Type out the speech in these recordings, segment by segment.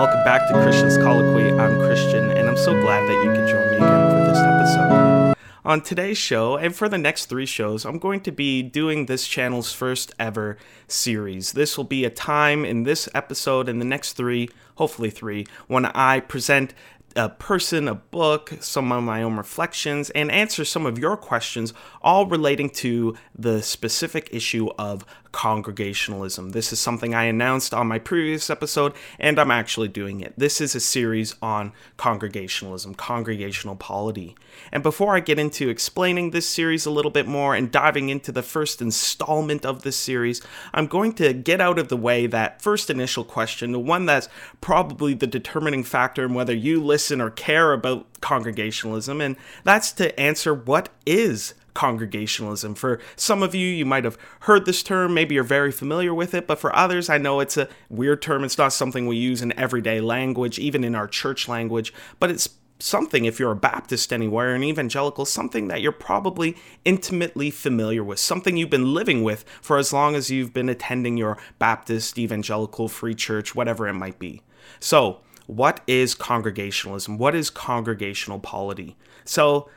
Welcome back to Christian's Colloquy. I'm Christian, and I'm so glad that you can join me again for this episode. On today's show, and for the next three shows, I'm going to be doing this channel's first ever series. This will be a time in this episode and the next three, hopefully three, when I present a person, a book, some of my own reflections, and answer some of your questions, all relating to the specific issue of congregationalism. This is something I announced on my previous episode, and I'm actually doing it. This is a series on congregationalism, congregational polity. And before I get into explaining this series a little bit more and diving into the first installment of this series, I'm going to get out of the way that first initial question, the one that's probably the determining factor in whether you listen or care about congregationalism, and that's to answer what is congregationalism. For some of you, you might have heard this term, maybe you're very familiar with it, but for others, I know it's a weird term. It's not something we use in everyday language, even in our church language, but it's something, if you're a Baptist anywhere, an evangelical, something that you're probably intimately familiar with, something you've been living with for as long as you've been attending your Baptist, evangelical, free church, whatever it might be. So, what is congregationalism? What is congregational polity? So,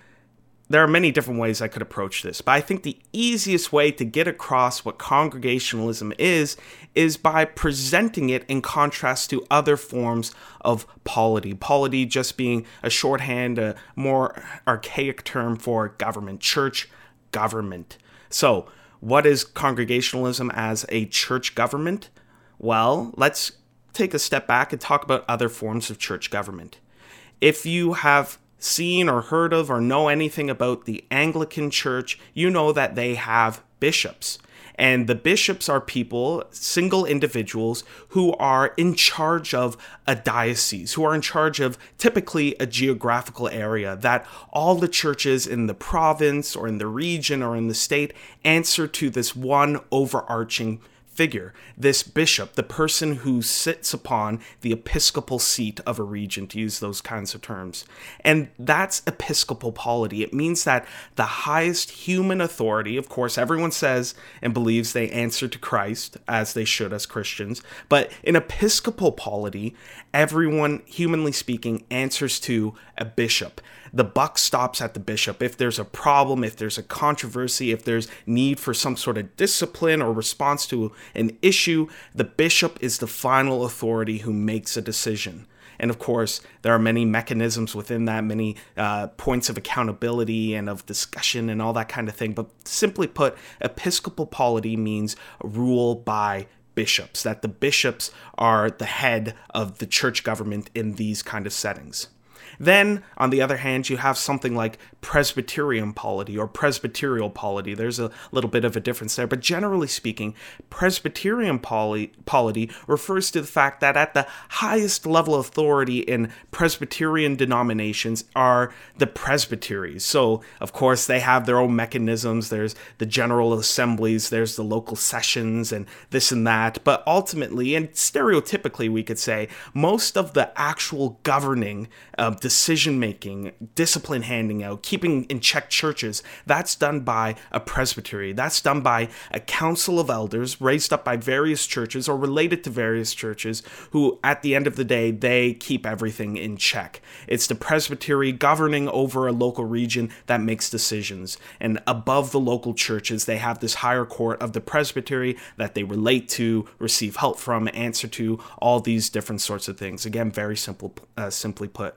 there are many different ways I could approach this, but I think the easiest way to get across what congregationalism is is by presenting it in contrast to other forms of polity. Polity just being a shorthand, a more archaic term for government, church government. So, what is congregationalism as a church government? Well, let's take a step back and talk about other forms of church government. If you have seen or heard of or know anything about the Anglican Church, you know that they have bishops. And the bishops are people, single individuals, who are in charge of a diocese, who are in charge of typically a geographical area that all the churches in the province or in the region or in the state answer to this one overarching figure, this bishop, the person who sits upon the episcopal seat of a region, to use those kinds of terms. And that's episcopal polity. It means that the highest human authority, of course, everyone says and believes they answer to Christ, as they should as Christians, but in episcopal polity, everyone, humanly speaking, answers to a bishop the buck stops at the bishop. If there's a problem, if there's a controversy, if there's need for some sort of discipline or response to an issue, the bishop is the final authority who makes a decision. And of course, there are many mechanisms within that, many uh, points of accountability and of discussion and all that kind of thing. But simply put, episcopal polity means rule by bishops, that the bishops are the head of the church government in these kind of settings. Then, on the other hand, you have something like Presbyterian polity or Presbyterial polity. There's a little bit of a difference there, but generally speaking, Presbyterian polity refers to the fact that at the highest level of authority in Presbyterian denominations are the presbyteries. So, of course, they have their own mechanisms. There's the general assemblies, there's the local sessions, and this and that. But ultimately, and stereotypically, we could say, most of the actual governing um, decision making, discipline handing out, keeping in check churches, that's done by a presbytery. That's done by a council of elders raised up by various churches or related to various churches who, at the end of the day, they keep everything in check. It's the presbytery governing over a local region that makes decisions. And above the local churches, they have this higher court of the presbytery that they relate to, receive help from, answer to, all these different sorts of things. Again, very simple, uh, simply put.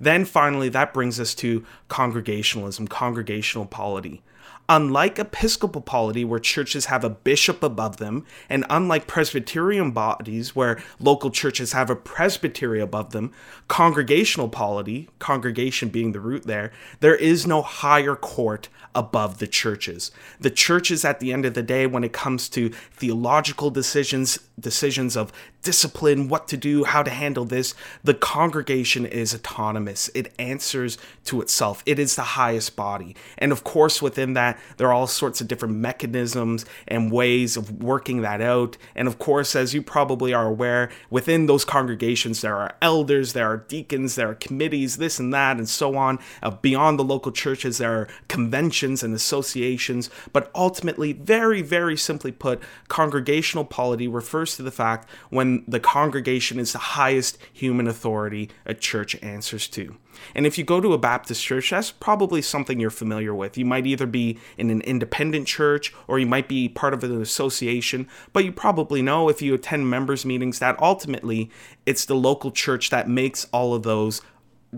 Then finally, that brings us to congregationalism, congregational polity. Unlike Episcopal polity, where churches have a bishop above them, and unlike Presbyterian bodies, where local churches have a presbytery above them, congregational polity, congregation being the root there, there is no higher court above the churches. The churches, at the end of the day, when it comes to theological decisions, decisions of discipline, what to do, how to handle this, the congregation is autonomous. It answers to itself. It is the highest body. And of course, within that, there are all sorts of different mechanisms and ways of working that out. And of course, as you probably are aware, within those congregations, there are elders, there are deacons, there are committees, this and that, and so on. Uh, beyond the local churches, there are conventions and associations. But ultimately, very, very simply put, congregational polity refers to the fact when the congregation is the highest human authority a church answers to. And if you go to a Baptist church, that's probably something you're familiar with. You might either be in an independent church or you might be part of an association, but you probably know if you attend members' meetings that ultimately it's the local church that makes all of those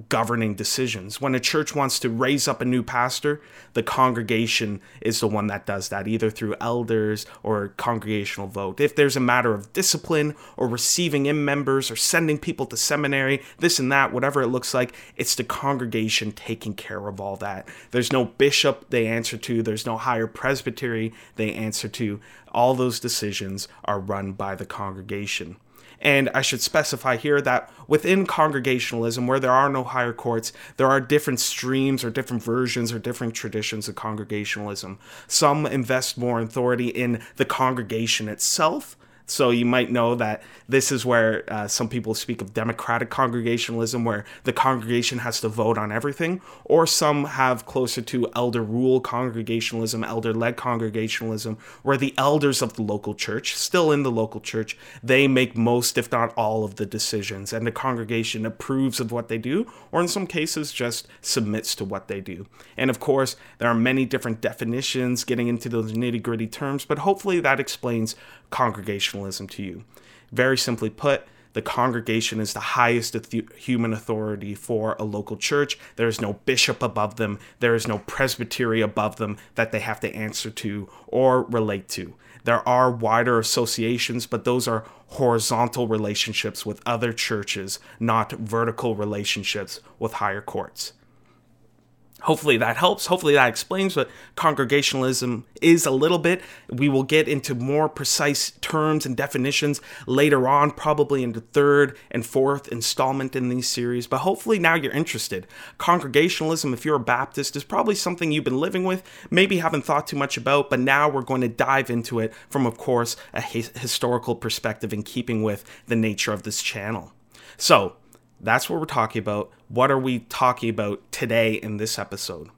governing decisions. When a church wants to raise up a new pastor, the congregation is the one that does that, either through elders or congregational vote. If there's a matter of discipline or receiving in members or sending people to seminary, this and that, whatever it looks like, it's the congregation taking care of all that. There's no bishop they answer to, there's no higher presbytery they answer to. All those decisions are run by the congregation. And I should specify here that within congregationalism, where there are no higher courts, there are different streams or different versions or different traditions of congregationalism. Some invest more authority in the congregation itself, so you might know that this is where uh, some people speak of democratic congregationalism, where the congregation has to vote on everything, or some have closer to elder rule congregationalism, elder led congregationalism, where the elders of the local church, still in the local church, they make most, if not all, of the decisions, and the congregation approves of what they do, or in some cases just submits to what they do. And of course, there are many different definitions getting into those nitty gritty terms, but hopefully that explains congregationalism to you. Very simply put, the congregation is the highest human authority for a local church. There is no bishop above them, there is no presbytery above them that they have to answer to or relate to. There are wider associations, but those are horizontal relationships with other churches, not vertical relationships with higher courts. Hopefully that helps. Hopefully that explains what congregationalism is a little bit. We will get into more precise terms and definitions later on, probably in the third and fourth installment in these series. But hopefully now you're interested. Congregationalism, if you're a Baptist, is probably something you've been living with, maybe haven't thought too much about, but now we're going to dive into it from, of course, a historical perspective in keeping with the nature of this channel. So, that's what we're talking about. What are we talking about today in this episode?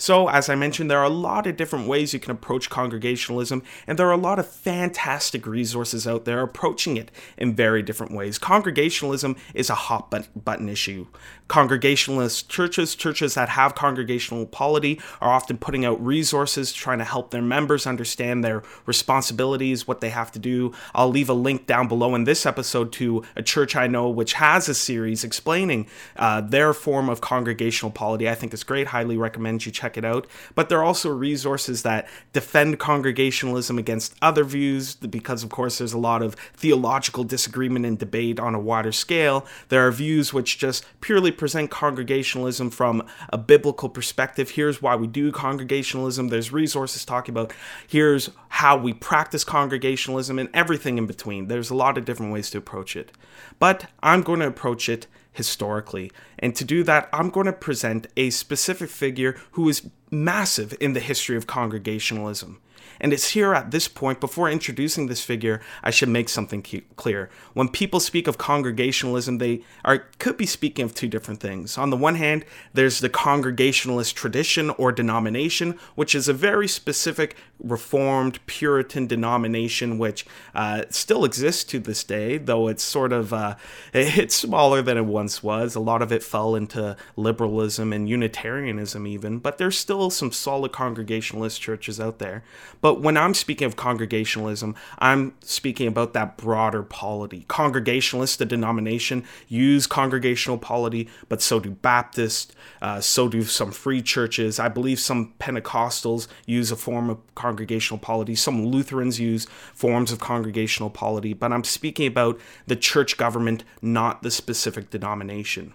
So, as I mentioned, there are a lot of different ways you can approach congregationalism, and there are a lot of fantastic resources out there approaching it in very different ways. Congregationalism is a hot button issue. Congregationalist churches, churches that have congregational polity, are often putting out resources trying to help their members understand their responsibilities, what they have to do. I'll leave a link down below in this episode to a church I know which has a series explaining uh, their form of congregational polity. I think it's great. Highly recommend you check check it out. But there are also resources that defend congregationalism against other views, because, of course, there's a lot of theological disagreement and debate on a wider scale. There are views which just purely present congregationalism from a biblical perspective. Here's why we do congregationalism. There's resources talking about here's how we practice congregationalism and everything in between. There's a lot of different ways to approach it. But I'm going to approach it historically. And to do that, I'm going to present a specific figure who is massive in the history of Congregationalism. And it's here at this point, before introducing this figure, I should make something clear. When people speak of congregationalism, they are could be speaking of two different things. On the one hand, there's the congregationalist tradition or denomination, which is a very specific Reformed Puritan denomination, which uh, still exists to this day, though it's sort of uh, it's smaller than it once was. A lot of it fell into liberalism and Unitarianism, even, but there's still some solid Congregationalist churches out there. But when I'm speaking of Congregationalism, I'm speaking about that broader polity. Congregationalists, the denomination, use congregational polity, but so do Baptists, uh, so do some free churches. I believe some Pentecostals use a form of congregational polity. Some Lutherans use forms of congregational polity, but I'm speaking about the church government, not the specific denomination.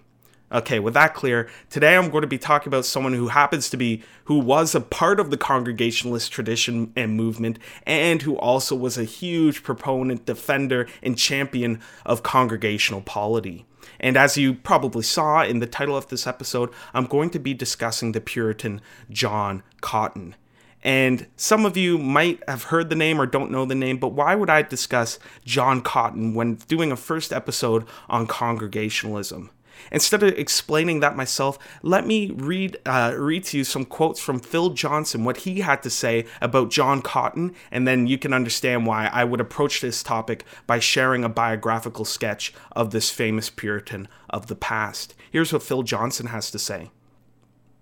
Okay, with that clear, today I'm going to be talking about someone who happens to be, who was a part of the Congregationalist tradition and movement, and who also was a huge proponent, defender, and champion of congregational polity. And as you probably saw in the title of this episode, I'm going to be discussing the Puritan John Cotton. And some of you might have heard the name or don't know the name, but why would I discuss John Cotton when doing a first episode on congregationalism? Instead of explaining that myself, let me read uh, read to you some quotes from Phil Johnson, what he had to say about John Cotton, and then you can understand why I would approach this topic by sharing a biographical sketch of this famous Puritan of the past. Here's what Phil Johnson has to say.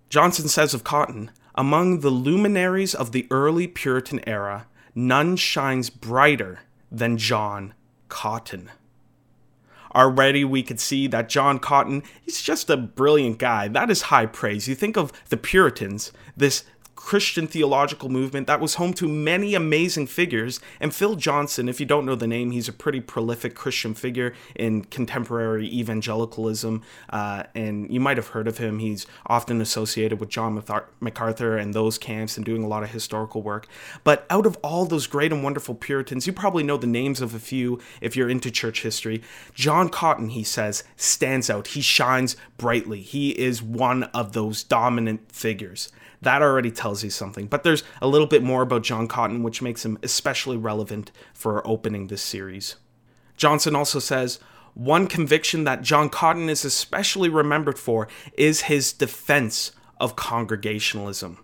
Johnson says of Cotton, among the luminaries of the early Puritan era, none shines brighter than John Cotton. Already, we could see that John Cotton, he's just a brilliant guy. That is high praise. You think of the Puritans, this Christian theological movement that was home to many amazing figures. And Phil Johnson, if you don't know the name, he's a pretty prolific Christian figure in contemporary evangelicalism. Uh, and you might have heard of him. He's often associated with John MacArthur and those camps and doing a lot of historical work. But out of all those great and wonderful Puritans, you probably know the names of a few if you're into church history. John Cotton, he says, stands out. He shines brightly. He is one of those dominant figures. That already tells you something. But there's a little bit more about John Cotton, which makes him especially relevant for opening this series. Johnson also says, one conviction that John Cotton is especially remembered for is his defense of congregationalism.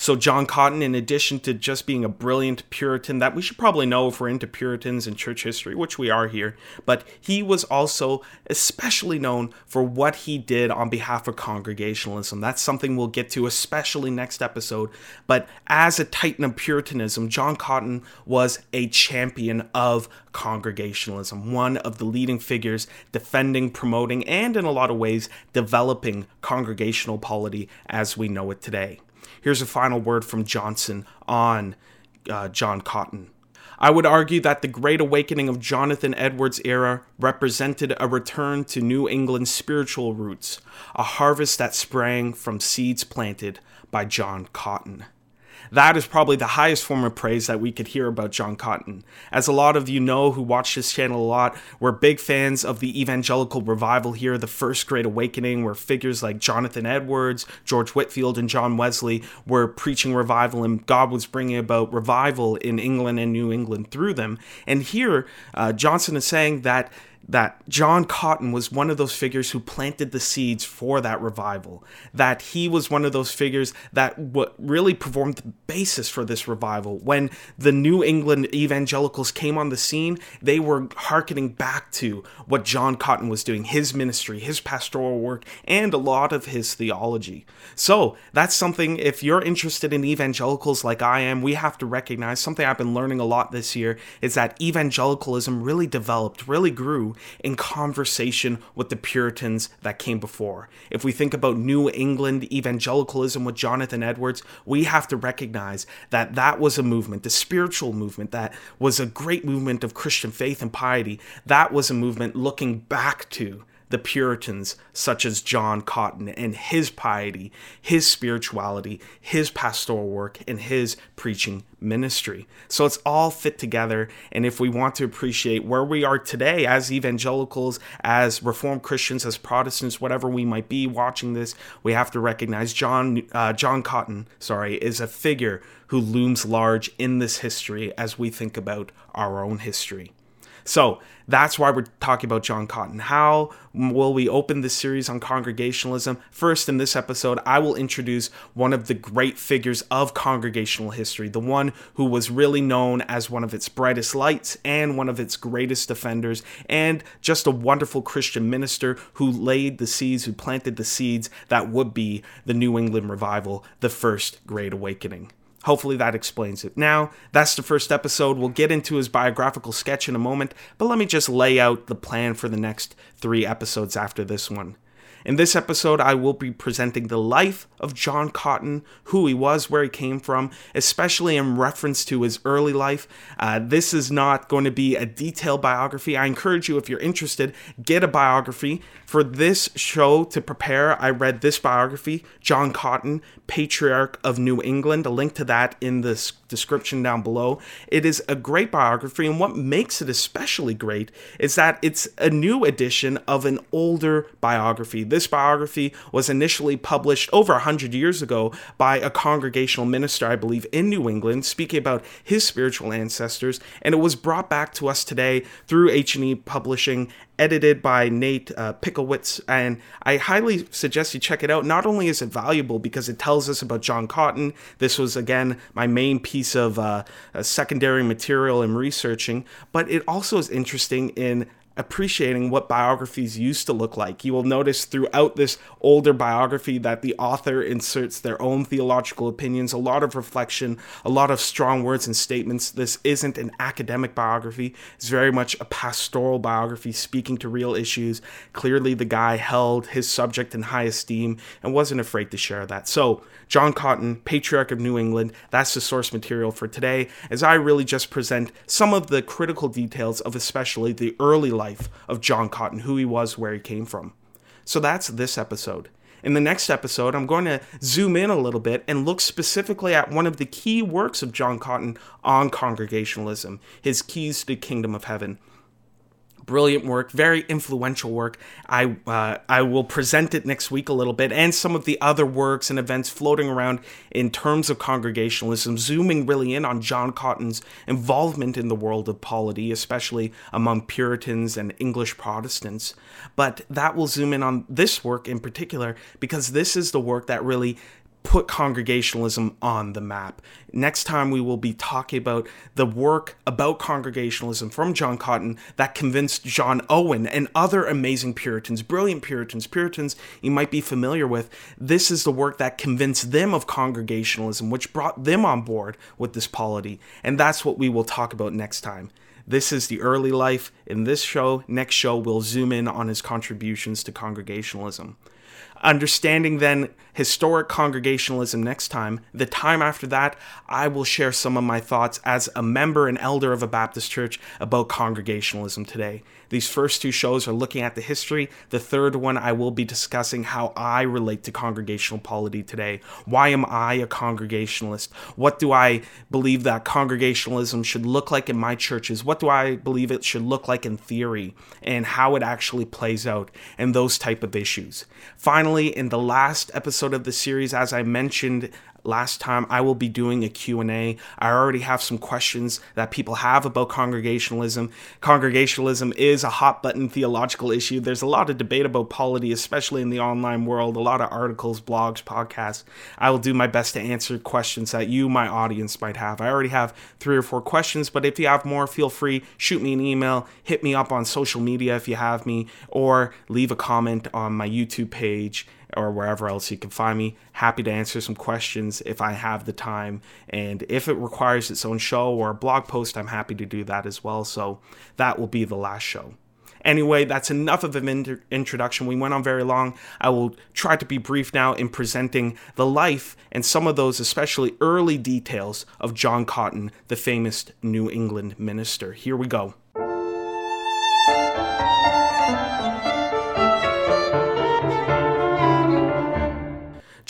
So, John Cotton, in addition to just being a brilliant Puritan that we should probably know if we're into Puritans and church history, which we are here, but he was also especially known for what he did on behalf of Congregationalism. That's something we'll get to, especially next episode. But as a titan of Puritanism, John Cotton was a champion of Congregationalism, one of the leading figures defending, promoting, and in a lot of ways developing congregational polity as we know it today. Here's a final word from Johnson on uh, John Cotton. I would argue that the Great Awakening of Jonathan Edwards' era represented a return to New England's spiritual roots, a harvest that sprang from seeds planted by John Cotton. That is probably the highest form of praise that we could hear about John Cotton. As a lot of you know who watch this channel a lot, we're big fans of the evangelical revival here, the First Great Awakening, where figures like Jonathan Edwards, George Whitefield, and John Wesley were preaching revival, and God was bringing about revival in England and New England through them. And here, uh, Johnson is saying that that John Cotton was one of those figures who planted the seeds for that revival. That he was one of those figures that what really performed the basis for this revival. When the New England evangelicals came on the scene, they were hearkening back to what John Cotton was doing, his ministry, his pastoral work, and a lot of his theology. So that's something, if you're interested in evangelicals like I am, we have to recognize something I've been learning a lot this year is that evangelicalism really developed, really grew in conversation with the Puritans that came before. If we think about New England evangelicalism with Jonathan Edwards, we have to recognize that that was a movement, a spiritual movement that was a great movement of Christian faith and piety. That was a movement looking back to the Puritans, such as John Cotton, and his piety, his spirituality, his pastoral work, and his preaching ministry. So it's all fit together. And if we want to appreciate where we are today as evangelicals, as Reformed Christians, as Protestants, whatever we might be watching this, we have to recognize John uh, John Cotton, sorry, is a figure who looms large in this history as we think about our own history. So that's why we're talking about John Cotton. How will we open this series on congregationalism? First, in this episode, I will introduce one of the great figures of congregational history, the one who was really known as one of its brightest lights and one of its greatest defenders, and just a wonderful Christian minister who laid the seeds, who planted the seeds that would be the New England revival, the first Great Awakening. Hopefully that explains it. Now, that's the first episode. We'll get into his biographical sketch in a moment, but let me just lay out the plan for the next three episodes after this one. In this episode, I will be presenting the life of John Cotton, who he was, where he came from, especially in reference to his early life. Uh, this is not going to be a detailed biography. I encourage you, if you're interested, get a biography. For this show to prepare, I read this biography, John Cotton, Patriarch of New England. A link to that in the description down below. It is a great biography, and what makes it especially great is that it's a new edition of an older biography. This biography was initially published over 100 years ago by a congregational minister, I believe, in New England, speaking about his spiritual ancestors, and it was brought back to us today through H&E Publishing edited by Nate uh, Pickowicz, and I highly suggest you check it out. Not only is it valuable because it tells us about John Cotton, this was again my main piece of uh, secondary material in researching, but it also is interesting in appreciating what biographies used to look like. You will notice throughout this older biography that the author inserts their own theological opinions, a lot of reflection, a lot of strong words and statements. This isn't an academic biography, it's very much a pastoral biography speaking to real issues. Clearly, the guy held his subject in high esteem and wasn't afraid to share that. So, John Cotton, Patriarch of New England, that's the source material for today, as I really just present some of the critical details of especially the early life of John Cotton, who he was, where he came from. So that's this episode. In the next episode, I'm going to zoom in a little bit and look specifically at one of the key works of John Cotton on Congregationalism, his Keys to the Kingdom of Heaven brilliant work, very influential work. I uh, I will present it next week a little bit, and some of the other works and events floating around in terms of congregationalism, zooming really in on John Cotton's involvement in the world of polity, especially among Puritans and English Protestants. But that will zoom in on this work in particular because this is the work that really put congregationalism on the map. Next time, we will be talking about the work about congregationalism from John Cotton that convinced John Owen and other amazing Puritans, brilliant Puritans, Puritans you might be familiar with. This is the work that convinced them of congregationalism, which brought them on board with this polity. And that's what we will talk about next time. This is the early life. In this show, next show, we'll zoom in on his contributions to congregationalism. Understanding then historic congregationalism next time. The time after that, I will share some of my thoughts as a member and elder of a Baptist church about congregationalism today. These first two shows are looking at the history. The third one, I will be discussing how I relate to congregational polity today. Why am I a congregationalist? What do I believe that congregationalism should look like in my churches? What do I believe it should look like in theory? And how it actually plays out and those type of issues. Finally, in the last episode of the series, as I mentioned last time i will be doing a q&a i already have some questions that people have about congregationalism. Congregationalism is a hot button theological issue. There's a lot of debate about polity especially in the online world a lot of articles blogs podcasts. I will do my best to answer questions that you my audience might have. I already have three or four questions but if you have more feel free shoot me an email hit me up on social media if you have me or leave a comment on my youtube page or wherever else you can find me. Happy to answer some questions if I have the time. And if it requires its own show or a blog post, I'm happy to do that as well. So that will be the last show. Anyway, that's enough of an inter- introduction. We went on very long. I will try to be brief now in presenting the life and some of those, especially early details of John Cotton, the famous New England minister. Here we go.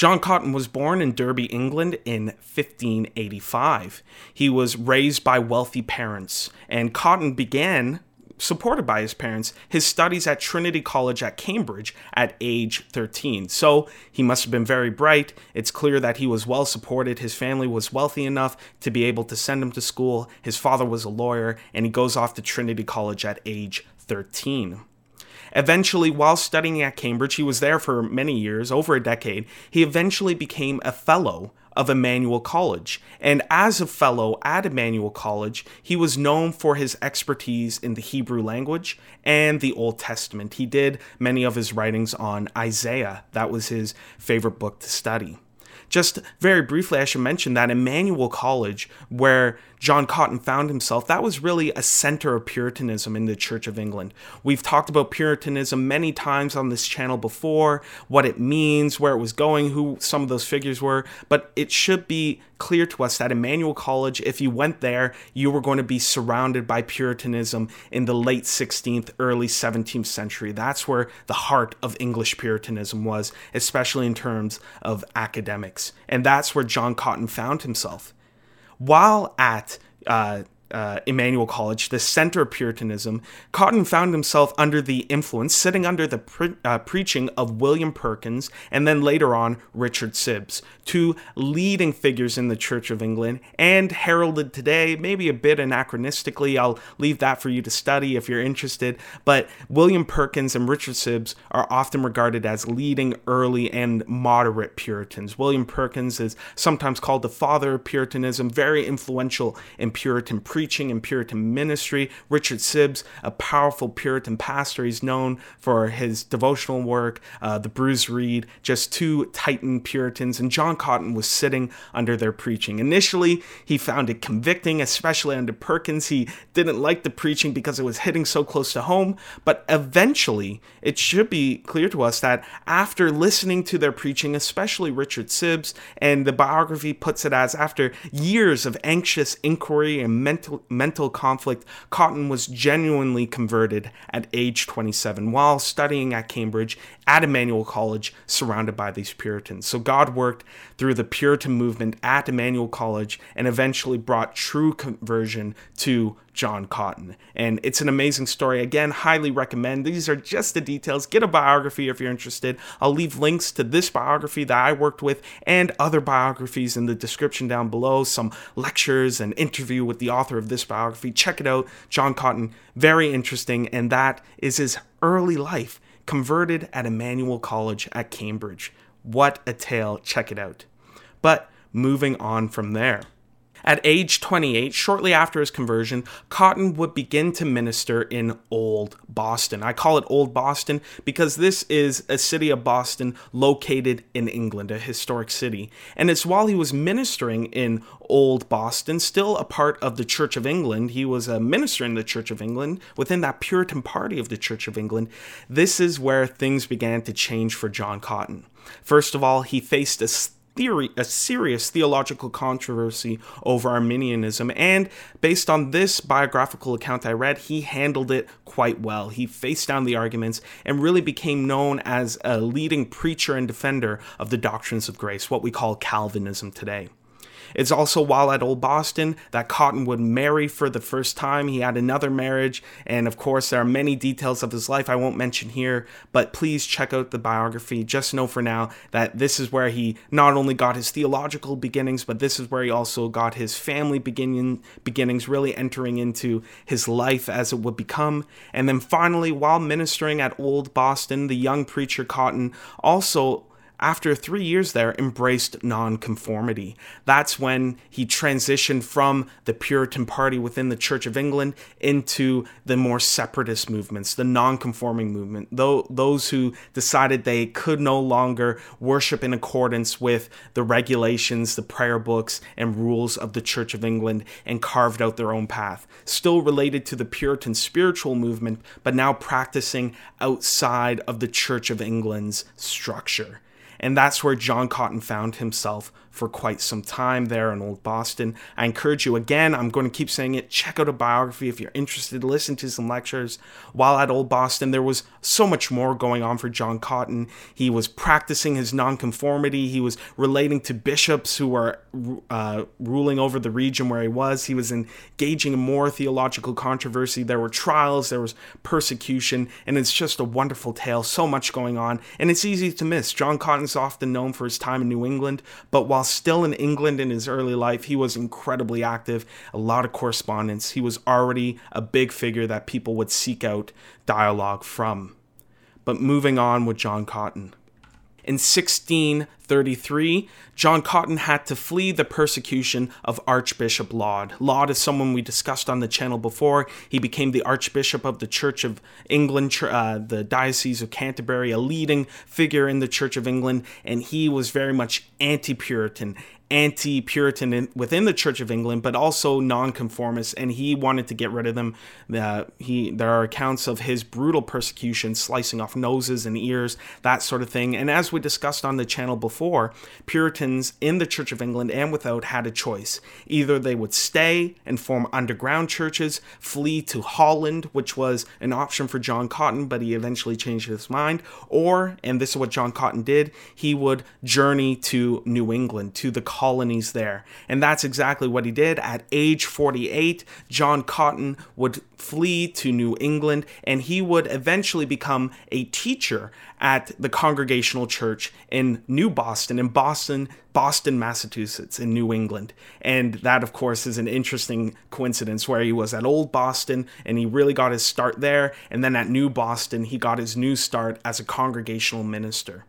John Cotton was born in Derby, England in 1585. He was raised by wealthy parents, and Cotton began supported by his parents, his studies at Trinity College at Cambridge at age 13. So he must have been very bright. It's clear that he was well supported. His family was wealthy enough to be able to send him to school. His father was a lawyer, and he goes off to Trinity College at age 13. Eventually, while studying at Cambridge, he was there for many years, over a decade, he eventually became a fellow of Emmanuel College. And as a fellow at Emmanuel College, he was known for his expertise in the Hebrew language and the Old Testament. He did many of his writings on Isaiah, that was his favorite book to study. Just very briefly, I should mention that Emmanuel College, where John Cotton found himself, that was really a center of Puritanism in the Church of England. We've talked about Puritanism many times on this channel before, what it means, where it was going, who some of those figures were, but it should be clear to us that Emmanuel College, if you went there, you were going to be surrounded by Puritanism in the late 16th, early 17th century. That's where the heart of English Puritanism was, especially in terms of academics. And that's where John Cotton found himself while at uh, uh, Emmanuel College, the center of Puritanism, Cotton found himself under the influence, sitting under the pre- uh, preaching of William Perkins and then later on Richard Sibbes, two leading figures in the Church of England and heralded today, maybe a bit anachronistically. I'll leave that for you to study if you're interested. But William Perkins and Richard Sibbes are often regarded as leading early and moderate Puritans. William Perkins is sometimes called the father of Puritanism, very influential in Puritan preaching preaching and Puritan ministry. Richard Sibbes, a powerful Puritan pastor, he's known for his devotional work, uh, the Bruised Reed, just two Titan Puritans, and John Cotton was sitting under their preaching. Initially, he found it convicting, especially under Perkins. He didn't like the preaching because it was hitting so close to home, but eventually, it should be clear to us that after listening to their preaching, especially Richard Sibbes, and the biography puts it as after years of anxious inquiry and mental mental, mental conflict, Cotton was genuinely converted at age 27 while studying at Cambridge at Emmanuel College, surrounded by these Puritans. So God worked through the Puritan movement at Emmanuel College and eventually brought true conversion to John Cotton. And it's an amazing story. Again, highly recommend. These are just the details. Get a biography if you're interested. I'll leave links to this biography that I worked with and other biographies in the description down below, some lectures and interview with the author of this biography. Check it out. John Cotton, very interesting. And that is his early life converted at Emmanuel College at Cambridge. What a tale. Check it out. But moving on from there. At age 28, shortly after his conversion, Cotton would begin to minister in Old Boston. I call it Old Boston because this is a city of Boston located in England, a historic city. And it's while he was ministering in Old Boston, still a part of the Church of England, he was uh, a minister in the Church of England, within that Puritan party of the Church of England. This is where things began to change for John Cotton. First of all, he faced a theory, a serious theological controversy over Arminianism, and based on this biographical account I read, he handled it quite well. He faced down the arguments and really became known as a leading preacher and defender of the doctrines of grace, what we call Calvinism today. It's also while at Old Boston that Cotton would marry for the first time. He had another marriage, and of course, there are many details of his life I won't mention here, but please check out the biography. Just know for now that this is where he not only got his theological beginnings, but this is where he also got his family beginning, beginnings, really entering into his life as it would become. And then finally, while ministering at Old Boston, the young preacher Cotton also after three years there, embraced nonconformity. That's when he transitioned from the Puritan party within the Church of England into the more separatist movements, the nonconforming movement, though those who decided they could no longer worship in accordance with the regulations, the prayer books, and rules of the Church of England and carved out their own path. Still related to the Puritan spiritual movement, but now practicing outside of the Church of England's structure. And that's where John Cotton found himself for quite some time there in Old Boston. I encourage you again, I'm going to keep saying it, check out a biography if you're interested, listen to some lectures. While at Old Boston, there was so much more going on for John Cotton. He was practicing his nonconformity, he was relating to bishops who were uh, ruling over the region where he was, he was engaging in more theological controversy. There were trials, there was persecution, and it's just a wonderful tale. So much going on, and it's easy to miss. John Cotton's often known for his time in New England, but while while still in England in his early life, he was incredibly active, a lot of correspondence. He was already a big figure that people would seek out dialogue from. But moving on with John Cotton. In 1633, John Cotton had to flee the persecution of Archbishop Laud. Laud is someone we discussed on the channel before. He became the Archbishop of the Church of England, uh, the Diocese of Canterbury, a leading figure in the Church of England, and he was very much anti Puritan, anti-Puritan within the Church of England, but also nonconformist, and he wanted to get rid of them. Uh, he there are accounts of his brutal persecution, slicing off noses and ears, that sort of thing. And as we discussed on the channel before, Puritans in the Church of England and without had a choice: either they would stay and form underground churches, flee to Holland, which was an option for John Cotton, but he eventually changed his mind, or and this is what John Cotton did: he would journey to New England to the colonies there. And that's exactly what he did. At age 48, John Cotton would flee to New England and he would eventually become a teacher at the Congregational Church in New Boston, in Boston, Boston, Massachusetts, in New England. And that, of course, is an interesting coincidence where he was at Old Boston and he really got his start there. And then at New Boston, he got his new start as a congregational minister.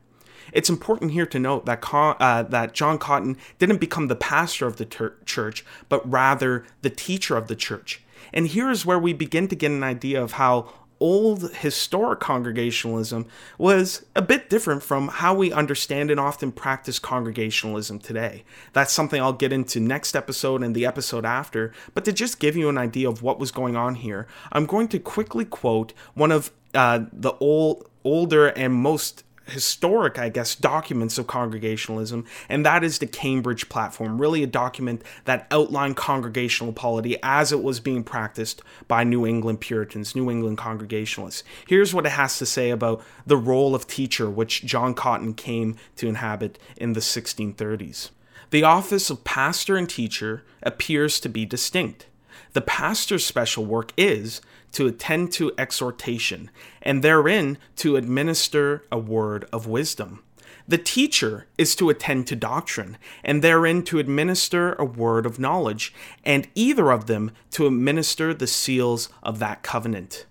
It's important here to note that uh, that John Cotton didn't become the pastor of the ter- church, but rather the teacher of the church. And here is where we begin to get an idea of how old historic congregationalism was a bit different from how we understand and often practice congregationalism today. That's something I'll get into next episode and the episode after, but to just give you an idea of what was going on here, I'm going to quickly quote one of uh, the old older and most historic, I guess, documents of Congregationalism, and that is the Cambridge Platform, really a document that outlined Congregational polity as it was being practiced by New England Puritans, New England Congregationalists. Here's what it has to say about the role of teacher, which John Cotton came to inhabit in the 1630s. The office of pastor and teacher appears to be distinct. The pastor's special work is to attend to exhortation, and therein to administer a word of wisdom. The teacher is to attend to doctrine, and therein to administer a word of knowledge, and either of them to administer the seals of that covenant.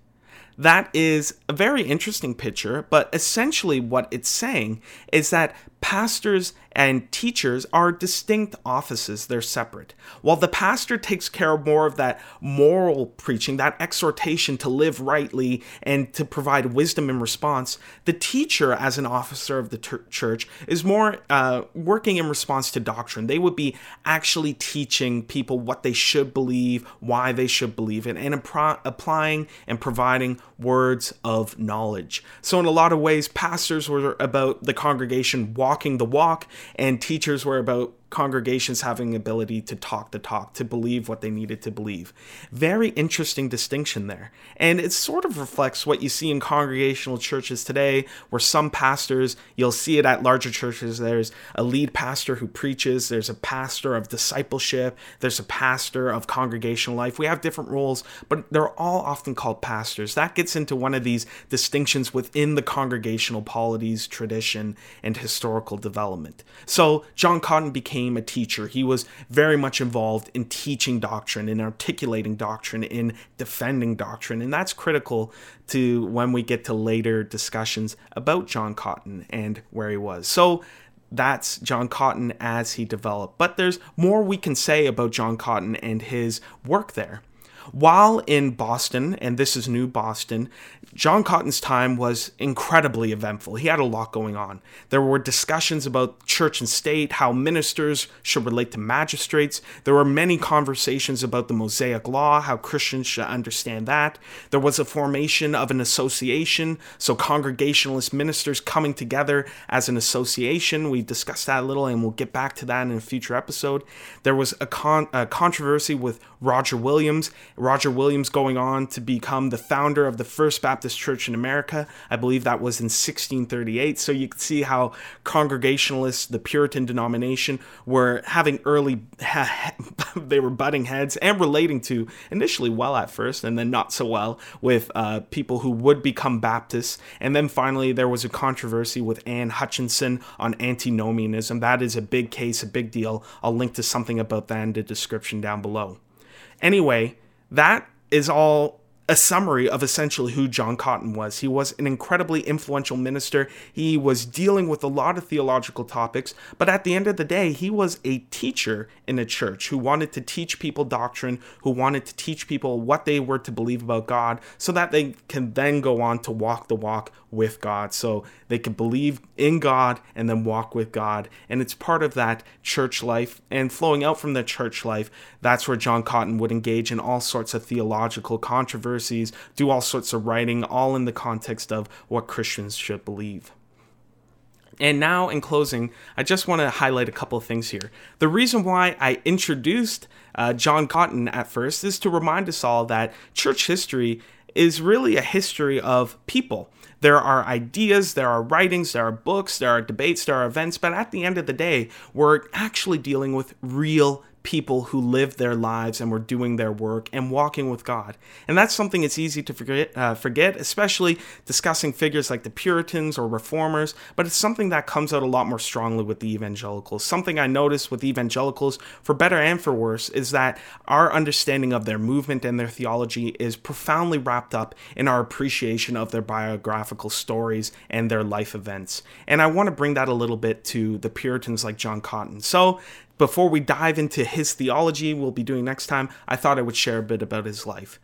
That is a very interesting picture, but essentially what it's saying is that pastors and teachers are distinct offices, they're separate. While the pastor takes care of more of that moral preaching, that exhortation to live rightly and to provide wisdom in response, the teacher, as an officer of the ter- church, is more uh, working in response to doctrine. They would be actually teaching people what they should believe, why they should believe it, and applying and providing words of knowledge. So, in a lot of ways, pastors were about the congregation walking the walk and teachers were about congregations having ability to talk the talk, to believe what they needed to believe. Very interesting distinction there. And it sort of reflects what you see in congregational churches today, where some pastors, you'll see it at larger churches, there's a lead pastor who preaches, there's a pastor of discipleship, there's a pastor of congregational life. We have different roles, but they're all often called pastors. That gets into one of these distinctions within the congregational polities, tradition, and historical development. So John Cotton became became a teacher. He was very much involved in teaching doctrine, in articulating doctrine, in defending doctrine. And that's critical to when we get to later discussions about John Cotton and where he was. So that's John Cotton as he developed. But there's more we can say about John Cotton and his work there. While in Boston, and this is New Boston, John Cotton's time was incredibly eventful. He had a lot going on. There were discussions about church and state, how ministers should relate to magistrates. There were many conversations about the Mosaic Law, how Christians should understand that. There was a formation of an association, so Congregationalist ministers coming together as an association. We discussed that a little, and we'll get back to that in a future episode. There was a, con- a controversy with Roger Williams. Roger Williams going on to become the founder of the First Baptist Church in America. I believe that was in 1638. So you can see how Congregationalists, the Puritan denomination, were having early, they were butting heads and relating to initially well at first and then not so well with uh, people who would become Baptists. And then finally, there was a controversy with Anne Hutchinson on antinomianism. That is a big case, a big deal. I'll link to something about that in the description down below. Anyway, that is all a summary of essentially who John Cotton was. He was an incredibly influential minister. He was dealing with a lot of theological topics, but at the end of the day, he was a teacher in a church who wanted to teach people doctrine, who wanted to teach people what they were to believe about God so that they can then go on to walk the walk with God. So they can believe in God and then walk with God. And it's part of that church life and flowing out from the church life. That's where John Cotton would engage in all sorts of theological controversies, do all sorts of writing, all in the context of what Christians should believe. And now, in closing, I just want to highlight a couple of things here. The reason why I introduced uh, John Cotton at first is to remind us all that church history is really a history of people. There are ideas, there are writings, there are books, there are debates, there are events, but at the end of the day, we're actually dealing with real people who lived their lives and were doing their work and walking with God. And that's something it's easy to forget, uh, forget, especially discussing figures like the Puritans or Reformers, but it's something that comes out a lot more strongly with the evangelicals. Something I noticed with evangelicals, for better and for worse, is that our understanding of their movement and their theology is profoundly wrapped up in our appreciation of their biographical stories and their life events. And I want to bring that a little bit to the Puritans like John Cotton. So, before we dive into his theology, we'll be doing next time, I thought I would share a bit about his life.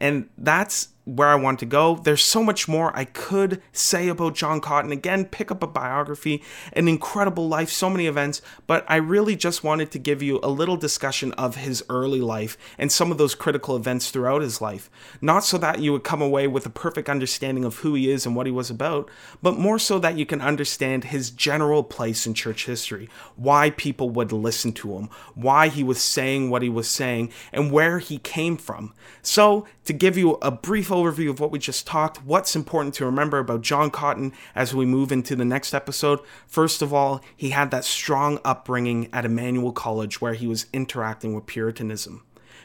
And that's where I want to go. There's so much more I could say about John Cotton. Again, pick up a biography, an incredible life, so many events, but I really just wanted to give you a little discussion of his early life and some of those critical events throughout his life. Not so that you would come away with a perfect understanding of who he is and what he was about, but more so that you can understand his general place in church history, why people would listen to him, why he was saying what he was saying, and where he came from. So, to give you a brief overview of what we just talked, what's important to remember about John Cotton as we move into the next episode. First of all, he had that strong upbringing at Emmanuel College where he was interacting with Puritanism.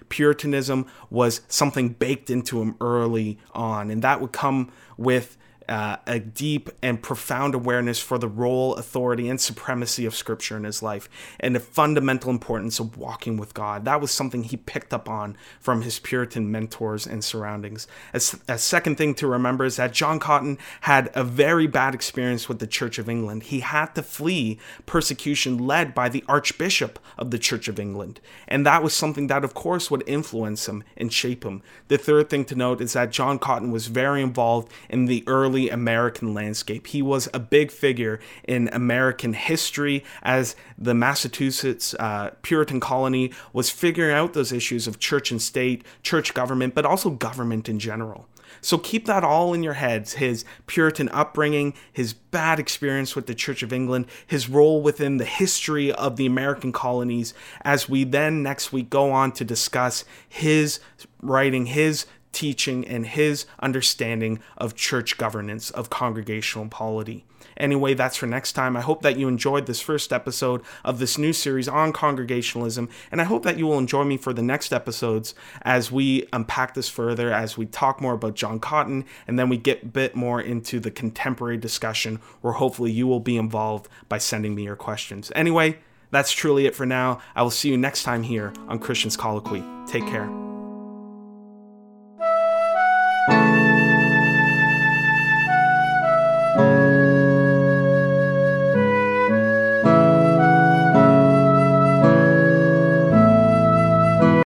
Puritanism was something baked into him early on, and that would come with uh, a deep and profound awareness for the role, authority, and supremacy of Scripture in his life, and the fundamental importance of walking with God. That was something he picked up on from his Puritan mentors and surroundings. A, a second thing to remember is that John Cotton had a very bad experience with the Church of England. He had to flee persecution led by the Archbishop of the Church of England, and that was something that, of course, would influence him and shape him. The third thing to note is that John Cotton was very involved in the early early American landscape. He was a big figure in American history as the Massachusetts uh, Puritan colony was figuring out those issues of church and state, church government, but also government in general. So keep that all in your heads his Puritan upbringing, his bad experience with the Church of England, his role within the history of the American colonies, as we then next week go on to discuss his writing, his teaching and his understanding of church governance, of congregational polity. Anyway, that's for next time. I hope that you enjoyed this first episode of this new series on congregationalism, and I hope that you will enjoy me for the next episodes as we unpack this further, as we talk more about John Cotton, and then we get a bit more into the contemporary discussion where hopefully you will be involved by sending me your questions. Anyway, that's truly it for now. I will see you next time here on Christians Colloquy. Take care.